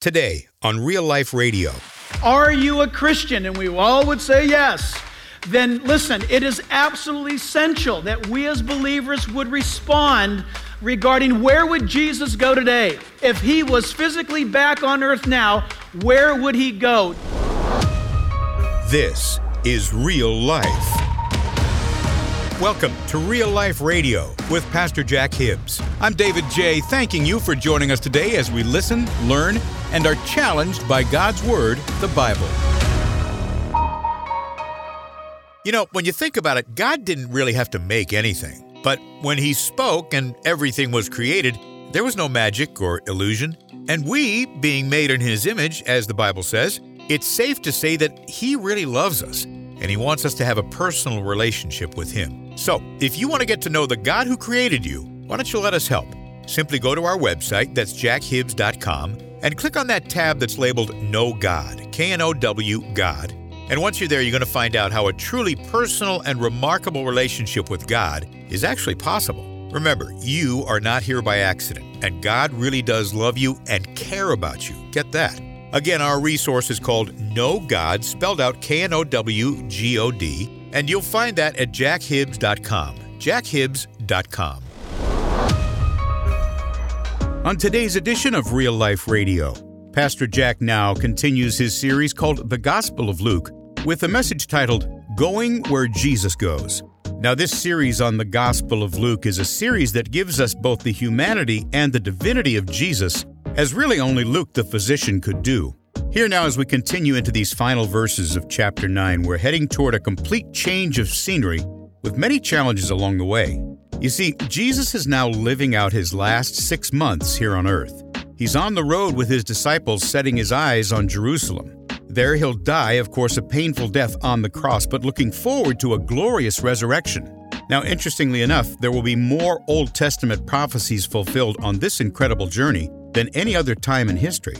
Today on Real Life Radio. Are you a Christian? And we all would say yes. Then listen, it is absolutely essential that we as believers would respond regarding where would Jesus go today? If he was physically back on earth now, where would he go? This is Real Life. Welcome to Real Life Radio with Pastor Jack Hibbs. I'm David J., thanking you for joining us today as we listen, learn, and are challenged by God's Word, the Bible. You know, when you think about it, God didn't really have to make anything. But when He spoke and everything was created, there was no magic or illusion. And we, being made in His image, as the Bible says, it's safe to say that He really loves us and He wants us to have a personal relationship with Him. So, if you want to get to know the God who created you, why don't you let us help? Simply go to our website, that's jackhibbs.com, and click on that tab that's labeled Know God, K N O W God. And once you're there, you're going to find out how a truly personal and remarkable relationship with God is actually possible. Remember, you are not here by accident, and God really does love you and care about you. Get that. Again, our resource is called Know God, spelled out K N O W G O D and you'll find that at jackhibbs.com. jackhibbs.com. On today's edition of Real Life Radio, Pastor Jack now continues his series called The Gospel of Luke with a message titled Going Where Jesus Goes. Now, this series on the Gospel of Luke is a series that gives us both the humanity and the divinity of Jesus, as really only Luke the physician could do. Here now, as we continue into these final verses of chapter 9, we're heading toward a complete change of scenery with many challenges along the way. You see, Jesus is now living out his last six months here on earth. He's on the road with his disciples, setting his eyes on Jerusalem. There he'll die, of course, a painful death on the cross, but looking forward to a glorious resurrection. Now, interestingly enough, there will be more Old Testament prophecies fulfilled on this incredible journey than any other time in history.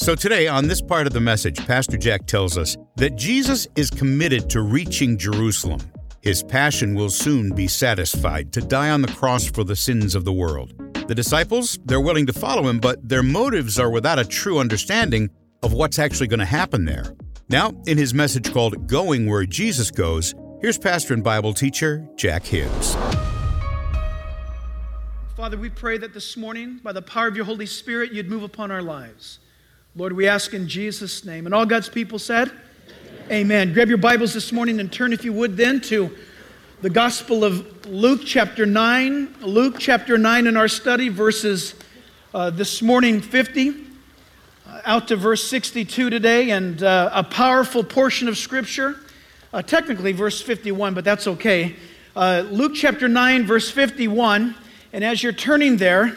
So, today, on this part of the message, Pastor Jack tells us that Jesus is committed to reaching Jerusalem. His passion will soon be satisfied to die on the cross for the sins of the world. The disciples, they're willing to follow him, but their motives are without a true understanding of what's actually going to happen there. Now, in his message called Going Where Jesus Goes, here's pastor and Bible teacher Jack Hibbs. Father, we pray that this morning, by the power of your Holy Spirit, you'd move upon our lives. Lord, we ask in Jesus' name. And all God's people said, Amen. Amen. Grab your Bibles this morning and turn, if you would, then to the Gospel of Luke, chapter 9. Luke, chapter 9, in our study, verses uh, this morning 50 uh, out to verse 62 today, and uh, a powerful portion of Scripture. Uh, technically, verse 51, but that's okay. Uh, Luke, chapter 9, verse 51. And as you're turning there,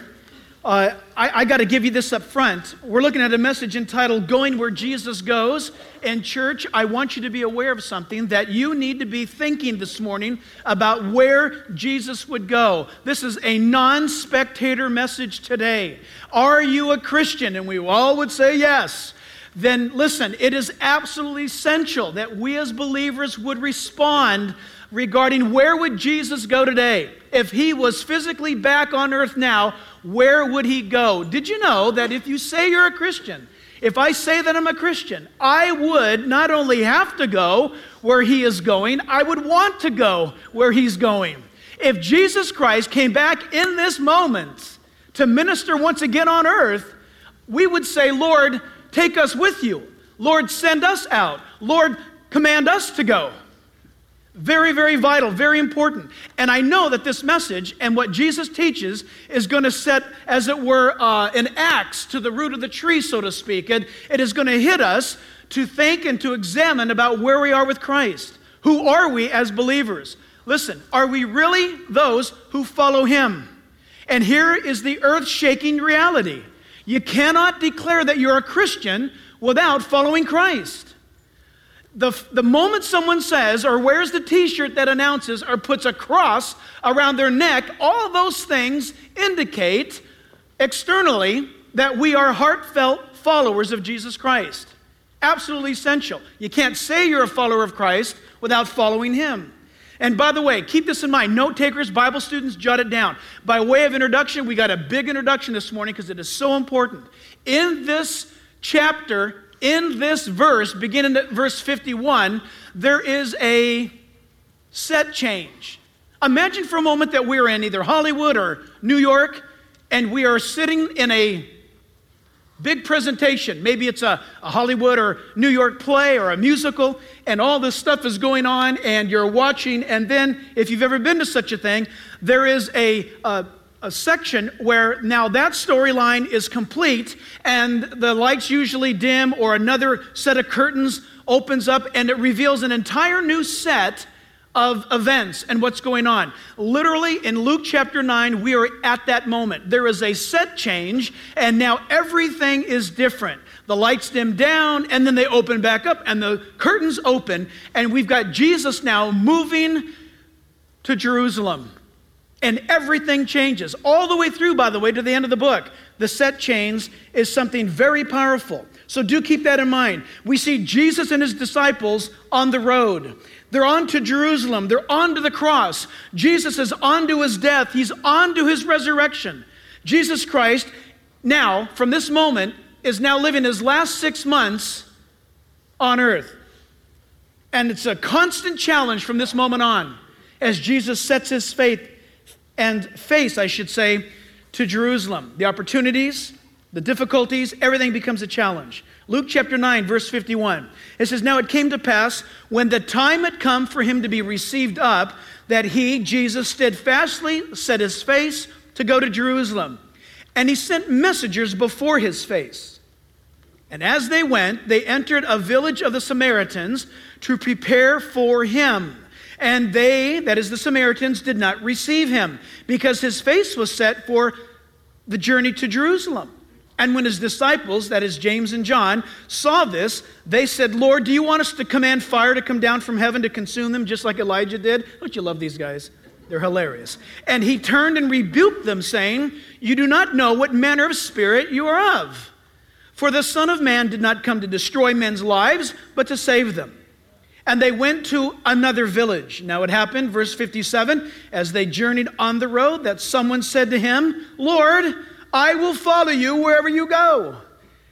uh, I, I got to give you this up front. We're looking at a message entitled Going Where Jesus Goes. And, church, I want you to be aware of something that you need to be thinking this morning about where Jesus would go. This is a non spectator message today. Are you a Christian? And we all would say yes then listen, it is absolutely essential that we as believers would respond regarding where would Jesus go today? If he was physically back on earth now, where would he go? Did you know that if you say you're a Christian, if I say that I'm a Christian, I would not only have to go where he is going, I would want to go where he's going. If Jesus Christ came back in this moment to minister once again on earth, we would say, Lord, take us with you. Lord, send us out. Lord, command us to go. Very, very vital, very important. And I know that this message and what Jesus teaches is going to set, as it were, uh, an axe to the root of the tree, so to speak. And it is going to hit us to think and to examine about where we are with Christ. Who are we as believers? Listen, are we really those who follow Him? And here is the earth shaking reality you cannot declare that you're a Christian without following Christ. The, the moment someone says or wears the t shirt that announces or puts a cross around their neck, all those things indicate externally that we are heartfelt followers of Jesus Christ. Absolutely essential. You can't say you're a follower of Christ without following Him. And by the way, keep this in mind. Note takers, Bible students, jot it down. By way of introduction, we got a big introduction this morning because it is so important. In this chapter, in this verse, beginning at verse 51, there is a set change. Imagine for a moment that we're in either Hollywood or New York, and we are sitting in a big presentation. Maybe it's a, a, Hollywood or New York play or a musical, and all this stuff is going on, and you're watching. And then, if you've ever been to such a thing, there is a, a, a section where now that storyline is complete, and the lights usually dim, or another set of curtains opens up, and it reveals an entire new set of events and what's going on. Literally, in Luke chapter 9, we are at that moment. There is a set change, and now everything is different. The lights dim down, and then they open back up, and the curtains open, and we've got Jesus now moving to Jerusalem. And everything changes. All the way through, by the way, to the end of the book. The set chains is something very powerful. So do keep that in mind. We see Jesus and his disciples on the road. They're on to Jerusalem. They're on to the cross. Jesus is on to his death. He's on to his resurrection. Jesus Christ, now, from this moment, is now living his last six months on earth. And it's a constant challenge from this moment on as Jesus sets his faith and face, I should say, to Jerusalem. The opportunities, the difficulties, everything becomes a challenge. Luke chapter 9, verse 51. It says, Now it came to pass when the time had come for him to be received up, that he, Jesus, steadfastly set his face to go to Jerusalem. And he sent messengers before his face. And as they went, they entered a village of the Samaritans to prepare for him. And they, that is the Samaritans, did not receive him because his face was set for the journey to Jerusalem. And when his disciples, that is James and John, saw this, they said, Lord, do you want us to command fire to come down from heaven to consume them just like Elijah did? Don't you love these guys? They're hilarious. And he turned and rebuked them, saying, You do not know what manner of spirit you are of. For the Son of Man did not come to destroy men's lives, but to save them. And they went to another village. Now it happened, verse 57, as they journeyed on the road, that someone said to him, Lord, I will follow you wherever you go.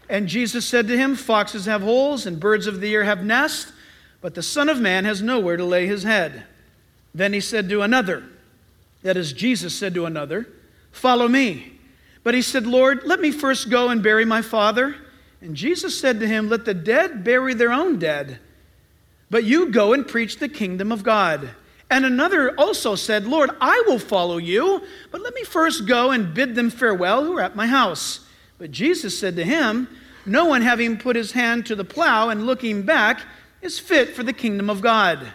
And Jesus said to him, Foxes have holes and birds of the air have nests, but the Son of Man has nowhere to lay his head. Then he said to another, that is, Jesus said to another, Follow me. But he said, Lord, let me first go and bury my father. And Jesus said to him, Let the dead bury their own dead, but you go and preach the kingdom of God. And another also said, Lord, I will follow you, but let me first go and bid them farewell who are at my house. But Jesus said to him, No one having put his hand to the plow and looking back is fit for the kingdom of God.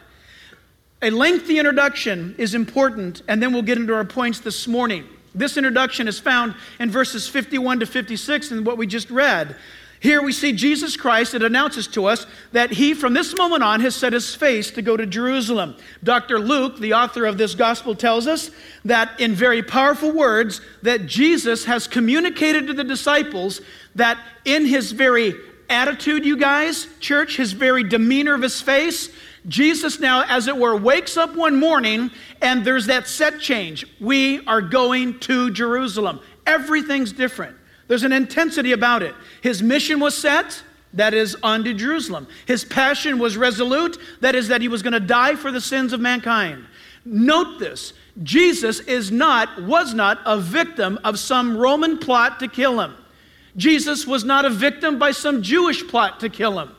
A lengthy introduction is important, and then we'll get into our points this morning. This introduction is found in verses 51 to 56 in what we just read. Here we see Jesus Christ. It announces to us that he, from this moment on, has set his face to go to Jerusalem. Dr. Luke, the author of this gospel, tells us that in very powerful words, that Jesus has communicated to the disciples that in his very attitude, you guys, church, his very demeanor of his face, Jesus now, as it were, wakes up one morning and there's that set change. We are going to Jerusalem. Everything's different. There's an intensity about it. His mission was set, that is, unto Jerusalem. His passion was resolute, that is, that he was going to die for the sins of mankind. Note this Jesus is not, was not a victim of some Roman plot to kill him. Jesus was not a victim by some Jewish plot to kill him.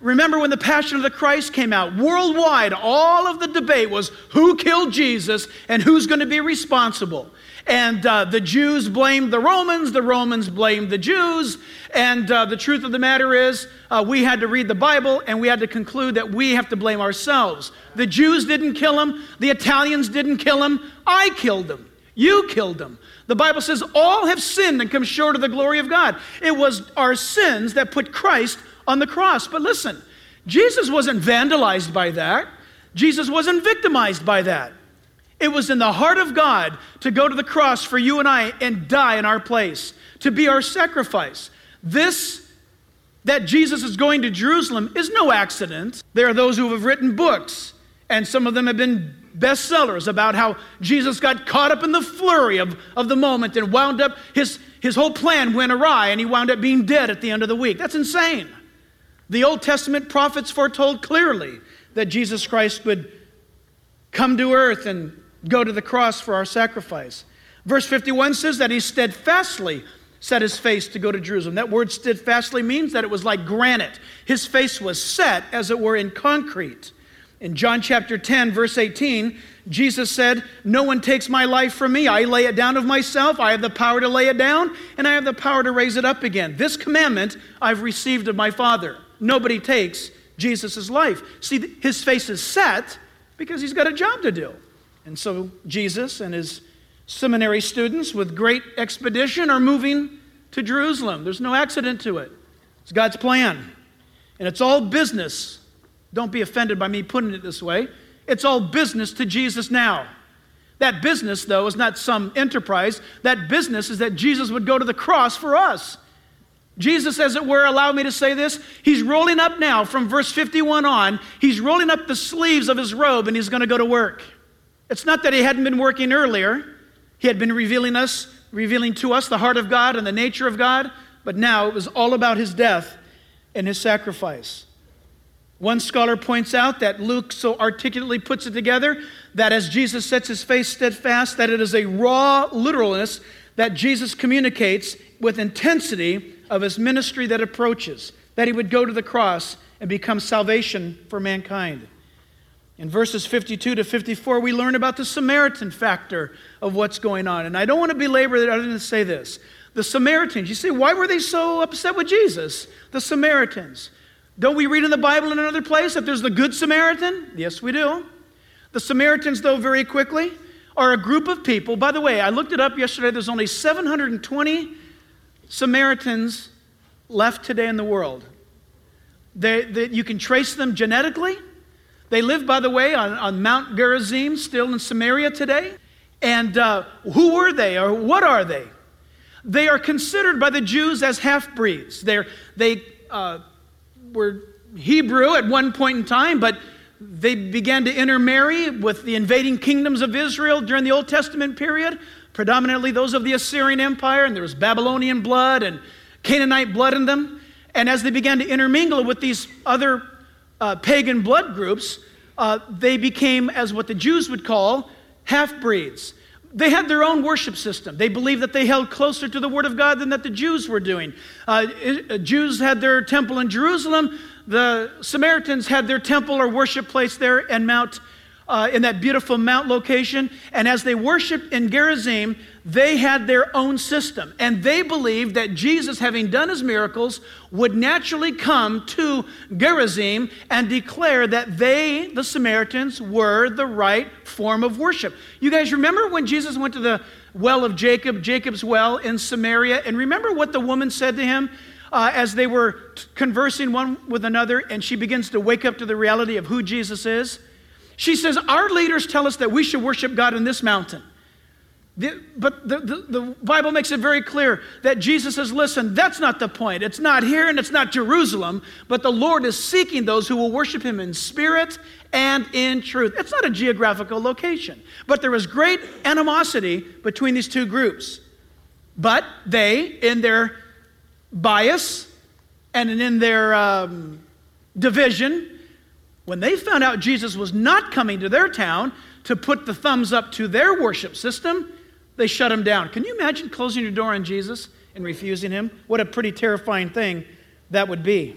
Remember when the Passion of the Christ came out? Worldwide, all of the debate was who killed Jesus and who's going to be responsible. And uh, the Jews blamed the Romans, the Romans blamed the Jews. And uh, the truth of the matter is, uh, we had to read the Bible and we had to conclude that we have to blame ourselves. The Jews didn't kill him, the Italians didn't kill him, I killed him. You killed him. The Bible says all have sinned and come short of the glory of God. It was our sins that put Christ on the cross. But listen, Jesus wasn't vandalized by that. Jesus wasn't victimized by that. It was in the heart of God to go to the cross for you and I and die in our place, to be our sacrifice. This, that Jesus is going to Jerusalem, is no accident. There are those who have written books, and some of them have been bestsellers about how Jesus got caught up in the flurry of, of the moment and wound up his, his whole plan went awry and he wound up being dead at the end of the week. That's insane. The Old Testament prophets foretold clearly that Jesus Christ would come to earth and go to the cross for our sacrifice. Verse 51 says that he steadfastly set his face to go to Jerusalem. That word steadfastly means that it was like granite. His face was set, as it were, in concrete. In John chapter 10, verse 18, Jesus said, No one takes my life from me. I lay it down of myself. I have the power to lay it down, and I have the power to raise it up again. This commandment I've received of my Father. Nobody takes Jesus' life. See, his face is set because he's got a job to do. And so Jesus and his seminary students, with great expedition, are moving to Jerusalem. There's no accident to it, it's God's plan. And it's all business. Don't be offended by me putting it this way. It's all business to Jesus now. That business, though, is not some enterprise. That business is that Jesus would go to the cross for us. Jesus, as it were, allow me to say this, he's rolling up now from verse 51 on, he's rolling up the sleeves of his robe and he's going to go to work. It's not that he hadn't been working earlier. He had been revealing us, revealing to us the heart of God and the nature of God, but now it was all about his death and his sacrifice. One scholar points out that Luke so articulately puts it together that as Jesus sets his face steadfast, that it is a raw literalness that Jesus communicates with intensity of his ministry that approaches, that he would go to the cross and become salvation for mankind. In verses 52 to 54, we learn about the Samaritan factor of what's going on. And I don't want to belabor it other than to say this. The Samaritans, you see, why were they so upset with Jesus? The Samaritans. Don't we read in the Bible in another place that there's the Good Samaritan? Yes, we do. The Samaritans, though, very quickly, are a group of people. By the way, I looked it up yesterday. There's only 720 Samaritans left today in the world. They, they, you can trace them genetically. They live, by the way, on, on Mount Gerizim, still in Samaria today. And uh, who were they or what are they? They are considered by the Jews as half breeds. They uh, were Hebrew at one point in time, but they began to intermarry with the invading kingdoms of Israel during the Old Testament period, predominantly those of the Assyrian Empire, and there was Babylonian blood and Canaanite blood in them. And as they began to intermingle with these other uh, pagan blood groups, uh, they became, as what the Jews would call, half breeds. They had their own worship system. They believed that they held closer to the Word of God than that the Jews were doing. Uh, uh Jews had their temple in Jerusalem. The Samaritans had their temple or worship place there in Mount, uh, in that beautiful mount location. And as they worshiped in Gerizim, they had their own system. And they believed that Jesus, having done his miracles, would naturally come to Gerizim and declare that they, the Samaritans, were the right form of worship. You guys remember when Jesus went to the well of Jacob, Jacob's well in Samaria? And remember what the woman said to him? Uh, as they were conversing one with another, and she begins to wake up to the reality of who Jesus is. She says, Our leaders tell us that we should worship God in this mountain. The, but the, the, the, Bible makes it very clear that Jesus says, listen, that's not the point. It's not here and it's not Jerusalem, but the Lord is seeking those who will worship him in spirit and in truth. It's not a geographical location, but there was great animosity between these two groups. But they, in their bias and in their um, division, when they found out Jesus was not coming to their town to put the thumbs up to their worship system, they shut him down. Can you imagine closing your door on Jesus and refusing him? What a pretty terrifying thing that would be.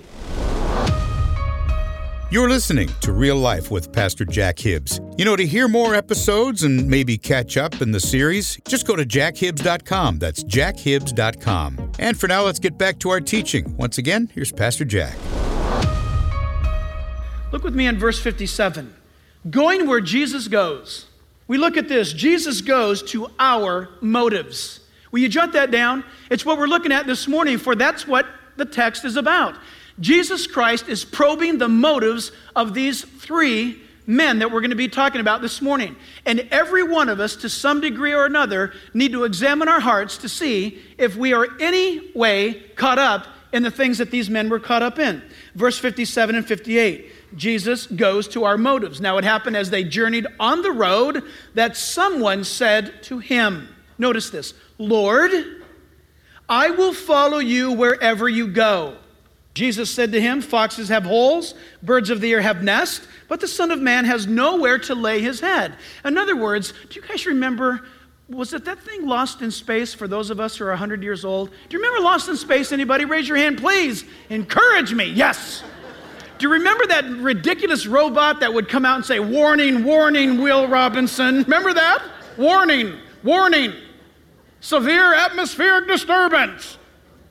You're listening to Real Life with Pastor Jack Hibbs. You know, to hear more episodes and maybe catch up in the series, just go to jackhibbs.com. That's jackhibbs.com. And for now, let's get back to our teaching. Once again, here's Pastor Jack. Look with me in verse 57. Going where Jesus goes. We look at this Jesus goes to our motives. Will you jot that down? It's what we're looking at this morning, for that's what the text is about. Jesus Christ is probing the motives of these three men that we're going to be talking about this morning. And every one of us, to some degree or another, need to examine our hearts to see if we are any way caught up in the things that these men were caught up in. Verse 57 and 58. Jesus goes to our motives. Now, it happened as they journeyed on the road that someone said to him, Notice this, Lord, I will follow you wherever you go. Jesus said to him, Foxes have holes, birds of the air have nests, but the Son of Man has nowhere to lay his head. In other words, do you guys remember? Was it that thing Lost in Space for those of us who are 100 years old? Do you remember Lost in Space? Anybody? Raise your hand, please. Encourage me. Yes. Do you remember that ridiculous robot that would come out and say, Warning, warning, Will Robinson? Remember that? Warning, warning, severe atmospheric disturbance.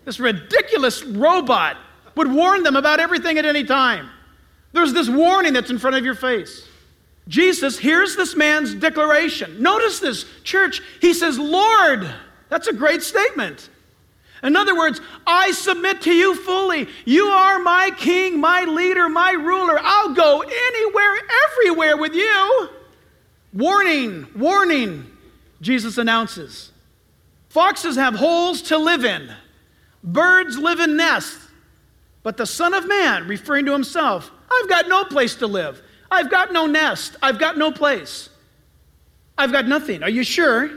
This ridiculous robot would warn them about everything at any time. There's this warning that's in front of your face. Jesus hears this man's declaration. Notice this, church. He says, Lord. That's a great statement. In other words, I submit to you fully. You are my king, my leader, my ruler. I'll go anywhere, everywhere with you. Warning, warning, Jesus announces. Foxes have holes to live in, birds live in nests. But the Son of Man, referring to himself, I've got no place to live. I've got no nest. I've got no place. I've got nothing. Are you sure?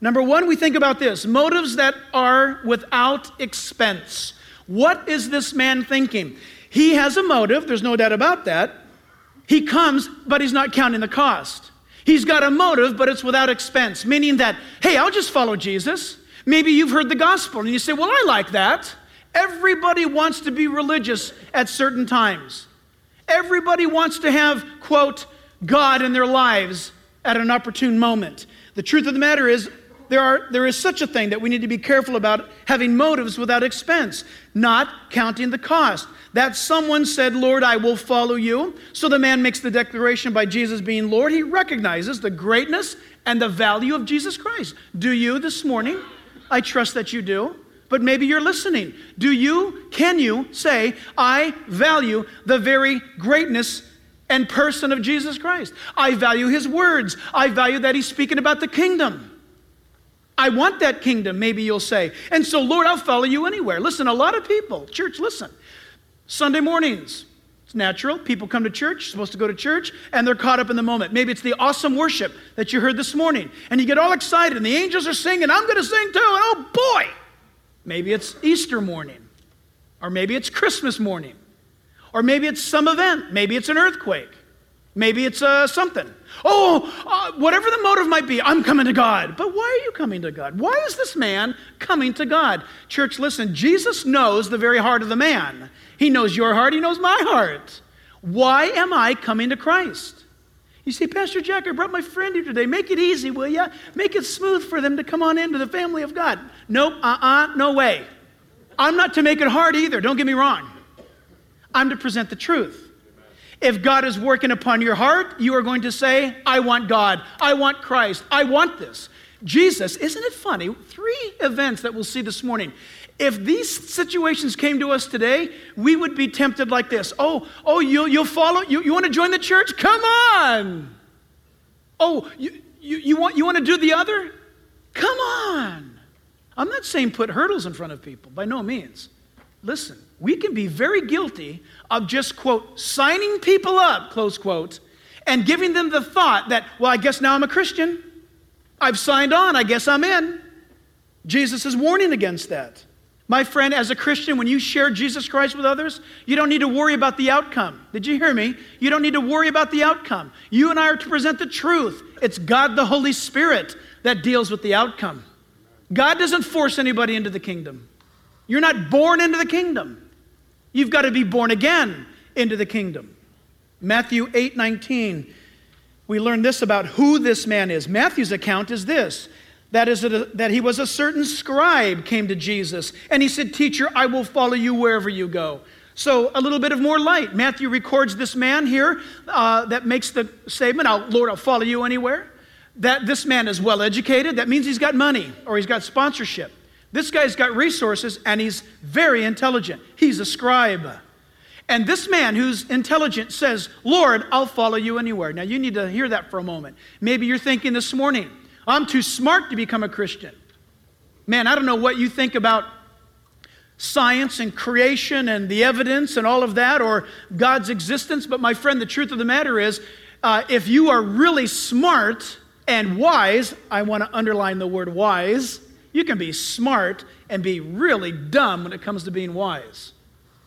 Number one, we think about this motives that are without expense. What is this man thinking? He has a motive, there's no doubt about that. He comes, but he's not counting the cost. He's got a motive, but it's without expense, meaning that, hey, I'll just follow Jesus. Maybe you've heard the gospel and you say, well, I like that. Everybody wants to be religious at certain times. Everybody wants to have, quote, God in their lives at an opportune moment. The truth of the matter is, there, are, there is such a thing that we need to be careful about having motives without expense, not counting the cost. That someone said, Lord, I will follow you. So the man makes the declaration by Jesus being Lord. He recognizes the greatness and the value of Jesus Christ. Do you this morning? I trust that you do but maybe you're listening. Do you, can you say, I value the very greatness and person of Jesus Christ? I value his words. I value that he's speaking about the kingdom. I want that kingdom, maybe you'll say. And so, Lord, I'll follow you anywhere. Listen, a lot of people, church, listen. Sunday mornings, it's natural. People come to church, supposed to go to church, and they're caught up in the moment. Maybe it's the awesome worship that you heard this morning, and you get all excited, and the angels are singing, I'm going to sing too, and oh boy, Maybe it's Easter morning, or maybe it's Christmas morning, or maybe it's some event. Maybe it's an earthquake. Maybe it's uh, something. Oh, uh, whatever the motive might be, I'm coming to God. But why are you coming to God? Why is this man coming to God? Church, listen, Jesus knows the very heart of the man. He knows your heart, he knows my heart. Why am I coming to Christ? You see, Pastor Jack, I brought my friend here today. Make it easy, will you? Make it smooth for them to come on into the family of God. Nope, uh uh-uh, uh, no way. I'm not to make it hard either, don't get me wrong. I'm to present the truth. If God is working upon your heart, you are going to say, I want God, I want Christ, I want this. Jesus, isn't it funny? Three events that we'll see this morning. If these situations came to us today, we would be tempted like this. Oh, oh, you, you'll follow? You, you want to join the church? Come on. Oh, you, you, you, want, you want to do the other? Come on. I'm not saying put hurdles in front of people, by no means. Listen, we can be very guilty of just, quote, signing people up, close quote, and giving them the thought that, well, I guess now I'm a Christian. I've signed on, I guess I'm in. Jesus is warning against that. My friend, as a Christian, when you share Jesus Christ with others, you don't need to worry about the outcome. Did you hear me? You don't need to worry about the outcome. You and I are to present the truth. It's God the Holy Spirit that deals with the outcome. God doesn't force anybody into the kingdom. You're not born into the kingdom. You've got to be born again into the kingdom. Matthew 8 19, we learn this about who this man is. Matthew's account is this that is, a, that he was a certain scribe came to Jesus, and he said, Teacher, I will follow you wherever you go. So, a little bit of more light. Matthew records this man here uh, that makes the statement, I'll, Lord, I'll follow you anywhere. That this man is well educated. That means he's got money or he's got sponsorship. This guy's got resources and he's very intelligent. He's a scribe. And this man who's intelligent says, Lord, I'll follow you anywhere. Now, you need to hear that for a moment. Maybe you're thinking this morning, I'm too smart to become a Christian. Man, I don't know what you think about science and creation and the evidence and all of that or God's existence, but my friend, the truth of the matter is uh, if you are really smart and wise, I want to underline the word wise. You can be smart and be really dumb when it comes to being wise.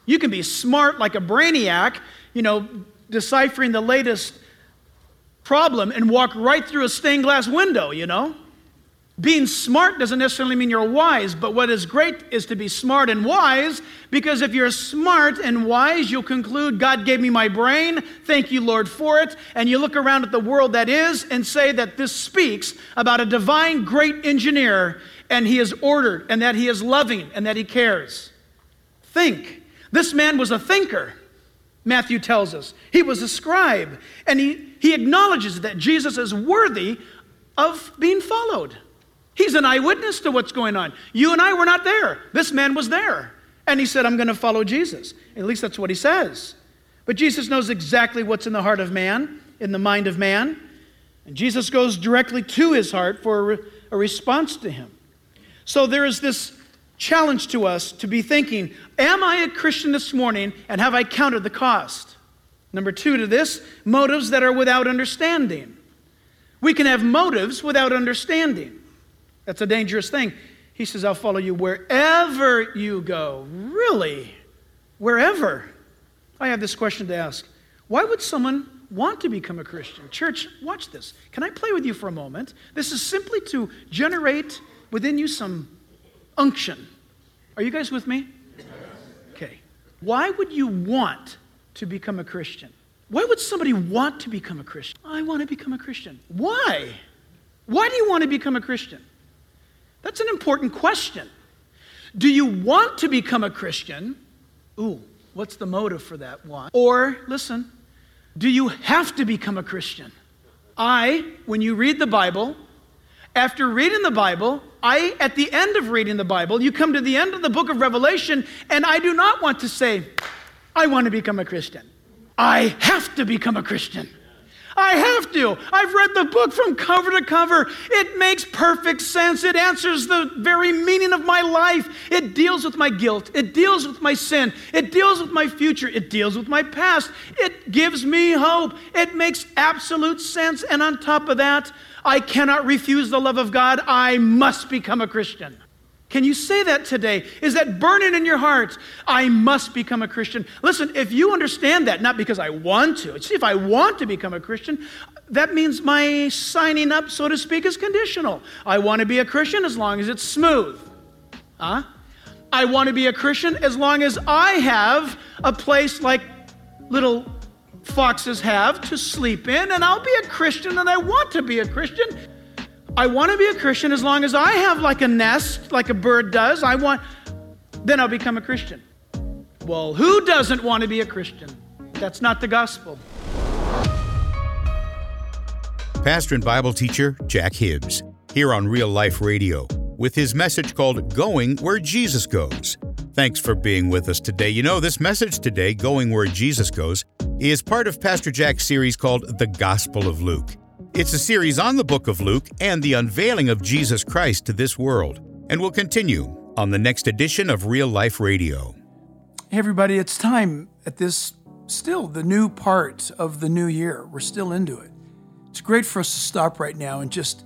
You can be smart like a brainiac, you know, deciphering the latest problem and walk right through a stained glass window, you know? Being smart doesn't necessarily mean you're wise, but what is great is to be smart and wise because if you're smart and wise, you'll conclude, God gave me my brain, thank you, Lord, for it. And you look around at the world that is and say that this speaks about a divine great engineer and he is ordered and that he is loving and that he cares. Think. This man was a thinker, Matthew tells us. He was a scribe, and he, he acknowledges that Jesus is worthy of being followed. He's an eyewitness to what's going on. You and I were not there. This man was there. And he said, I'm going to follow Jesus. At least that's what he says. But Jesus knows exactly what's in the heart of man, in the mind of man. And Jesus goes directly to his heart for a, a response to him. So there is this challenge to us to be thinking, Am I a Christian this morning and have I counted the cost? Number two to this, motives that are without understanding. We can have motives without understanding. That's a dangerous thing. He says, I'll follow you wherever you go. Really? Wherever? I have this question to ask. Why would someone want to become a Christian? Church, watch this. Can I play with you for a moment? This is simply to generate within you some unction. Are you guys with me? Okay. Why would you want to become a Christian? Why would somebody want to become a Christian? I want to become a Christian. Why? Why do you want to become a Christian? That's an important question. Do you want to become a Christian? Ooh, what's the motive for that want? Or, listen, do you have to become a Christian? I, when you read the Bible, after reading the Bible, I, at the end of reading the Bible, you come to the end of the book of Revelation, and I do not want to say, I want to become a Christian. I have to become a Christian. I have to. I've read the book from cover to cover. It makes perfect sense. It answers the very meaning of my life. It deals with my guilt. It deals with my sin. It deals with my future. It deals with my past. It gives me hope. It makes absolute sense. And on top of that, I cannot refuse the love of God. I must become a Christian. Can you say that today? Is that burning in your heart? I must become a Christian. Listen, if you understand that, not because I want to, see, if I want to become a Christian, that means my signing up, so to speak, is conditional. I want to be a Christian as long as it's smooth. Huh? I want to be a Christian as long as I have a place like little foxes have to sleep in, and I'll be a Christian and I want to be a Christian I want to be a Christian as long as I have like a nest, like a bird does. I want, then I'll become a Christian. Well, who doesn't want to be a Christian? That's not the gospel. Pastor and Bible teacher Jack Hibbs, here on Real Life Radio, with his message called Going Where Jesus Goes. Thanks for being with us today. You know, this message today, Going Where Jesus Goes, is part of Pastor Jack's series called The Gospel of Luke. It's a series on the book of Luke and the unveiling of Jesus Christ to this world, and will continue on the next edition of Real Life Radio. Hey, everybody, it's time at this still the new part of the new year. We're still into it. It's great for us to stop right now and just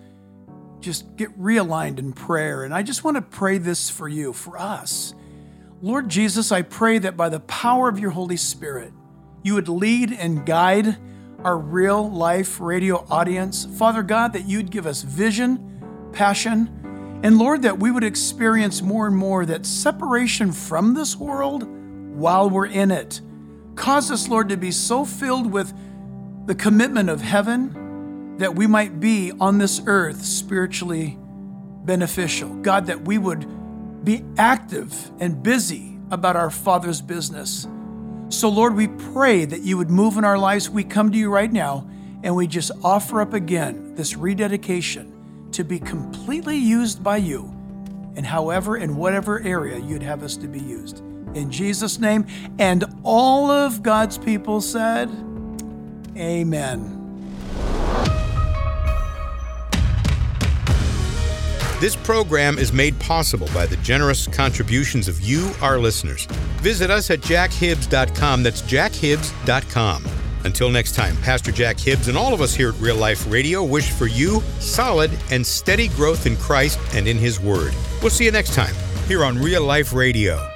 just get realigned in prayer. And I just want to pray this for you, for us. Lord Jesus, I pray that by the power of your Holy Spirit, you would lead and guide our real life radio audience. Father God, that you'd give us vision, passion, and Lord, that we would experience more and more that separation from this world while we're in it. Cause us, Lord, to be so filled with the commitment of heaven that we might be on this earth spiritually beneficial. God, that we would be active and busy about our Father's business. So, Lord, we pray that you would move in our lives. We come to you right now and we just offer up again this rededication to be completely used by you in however and whatever area you'd have us to be used. In Jesus' name. And all of God's people said, Amen. This program is made possible by the generous contributions of you, our listeners. Visit us at jackhibbs.com. That's jackhibbs.com. Until next time, Pastor Jack Hibbs and all of us here at Real Life Radio wish for you solid and steady growth in Christ and in His Word. We'll see you next time here on Real Life Radio.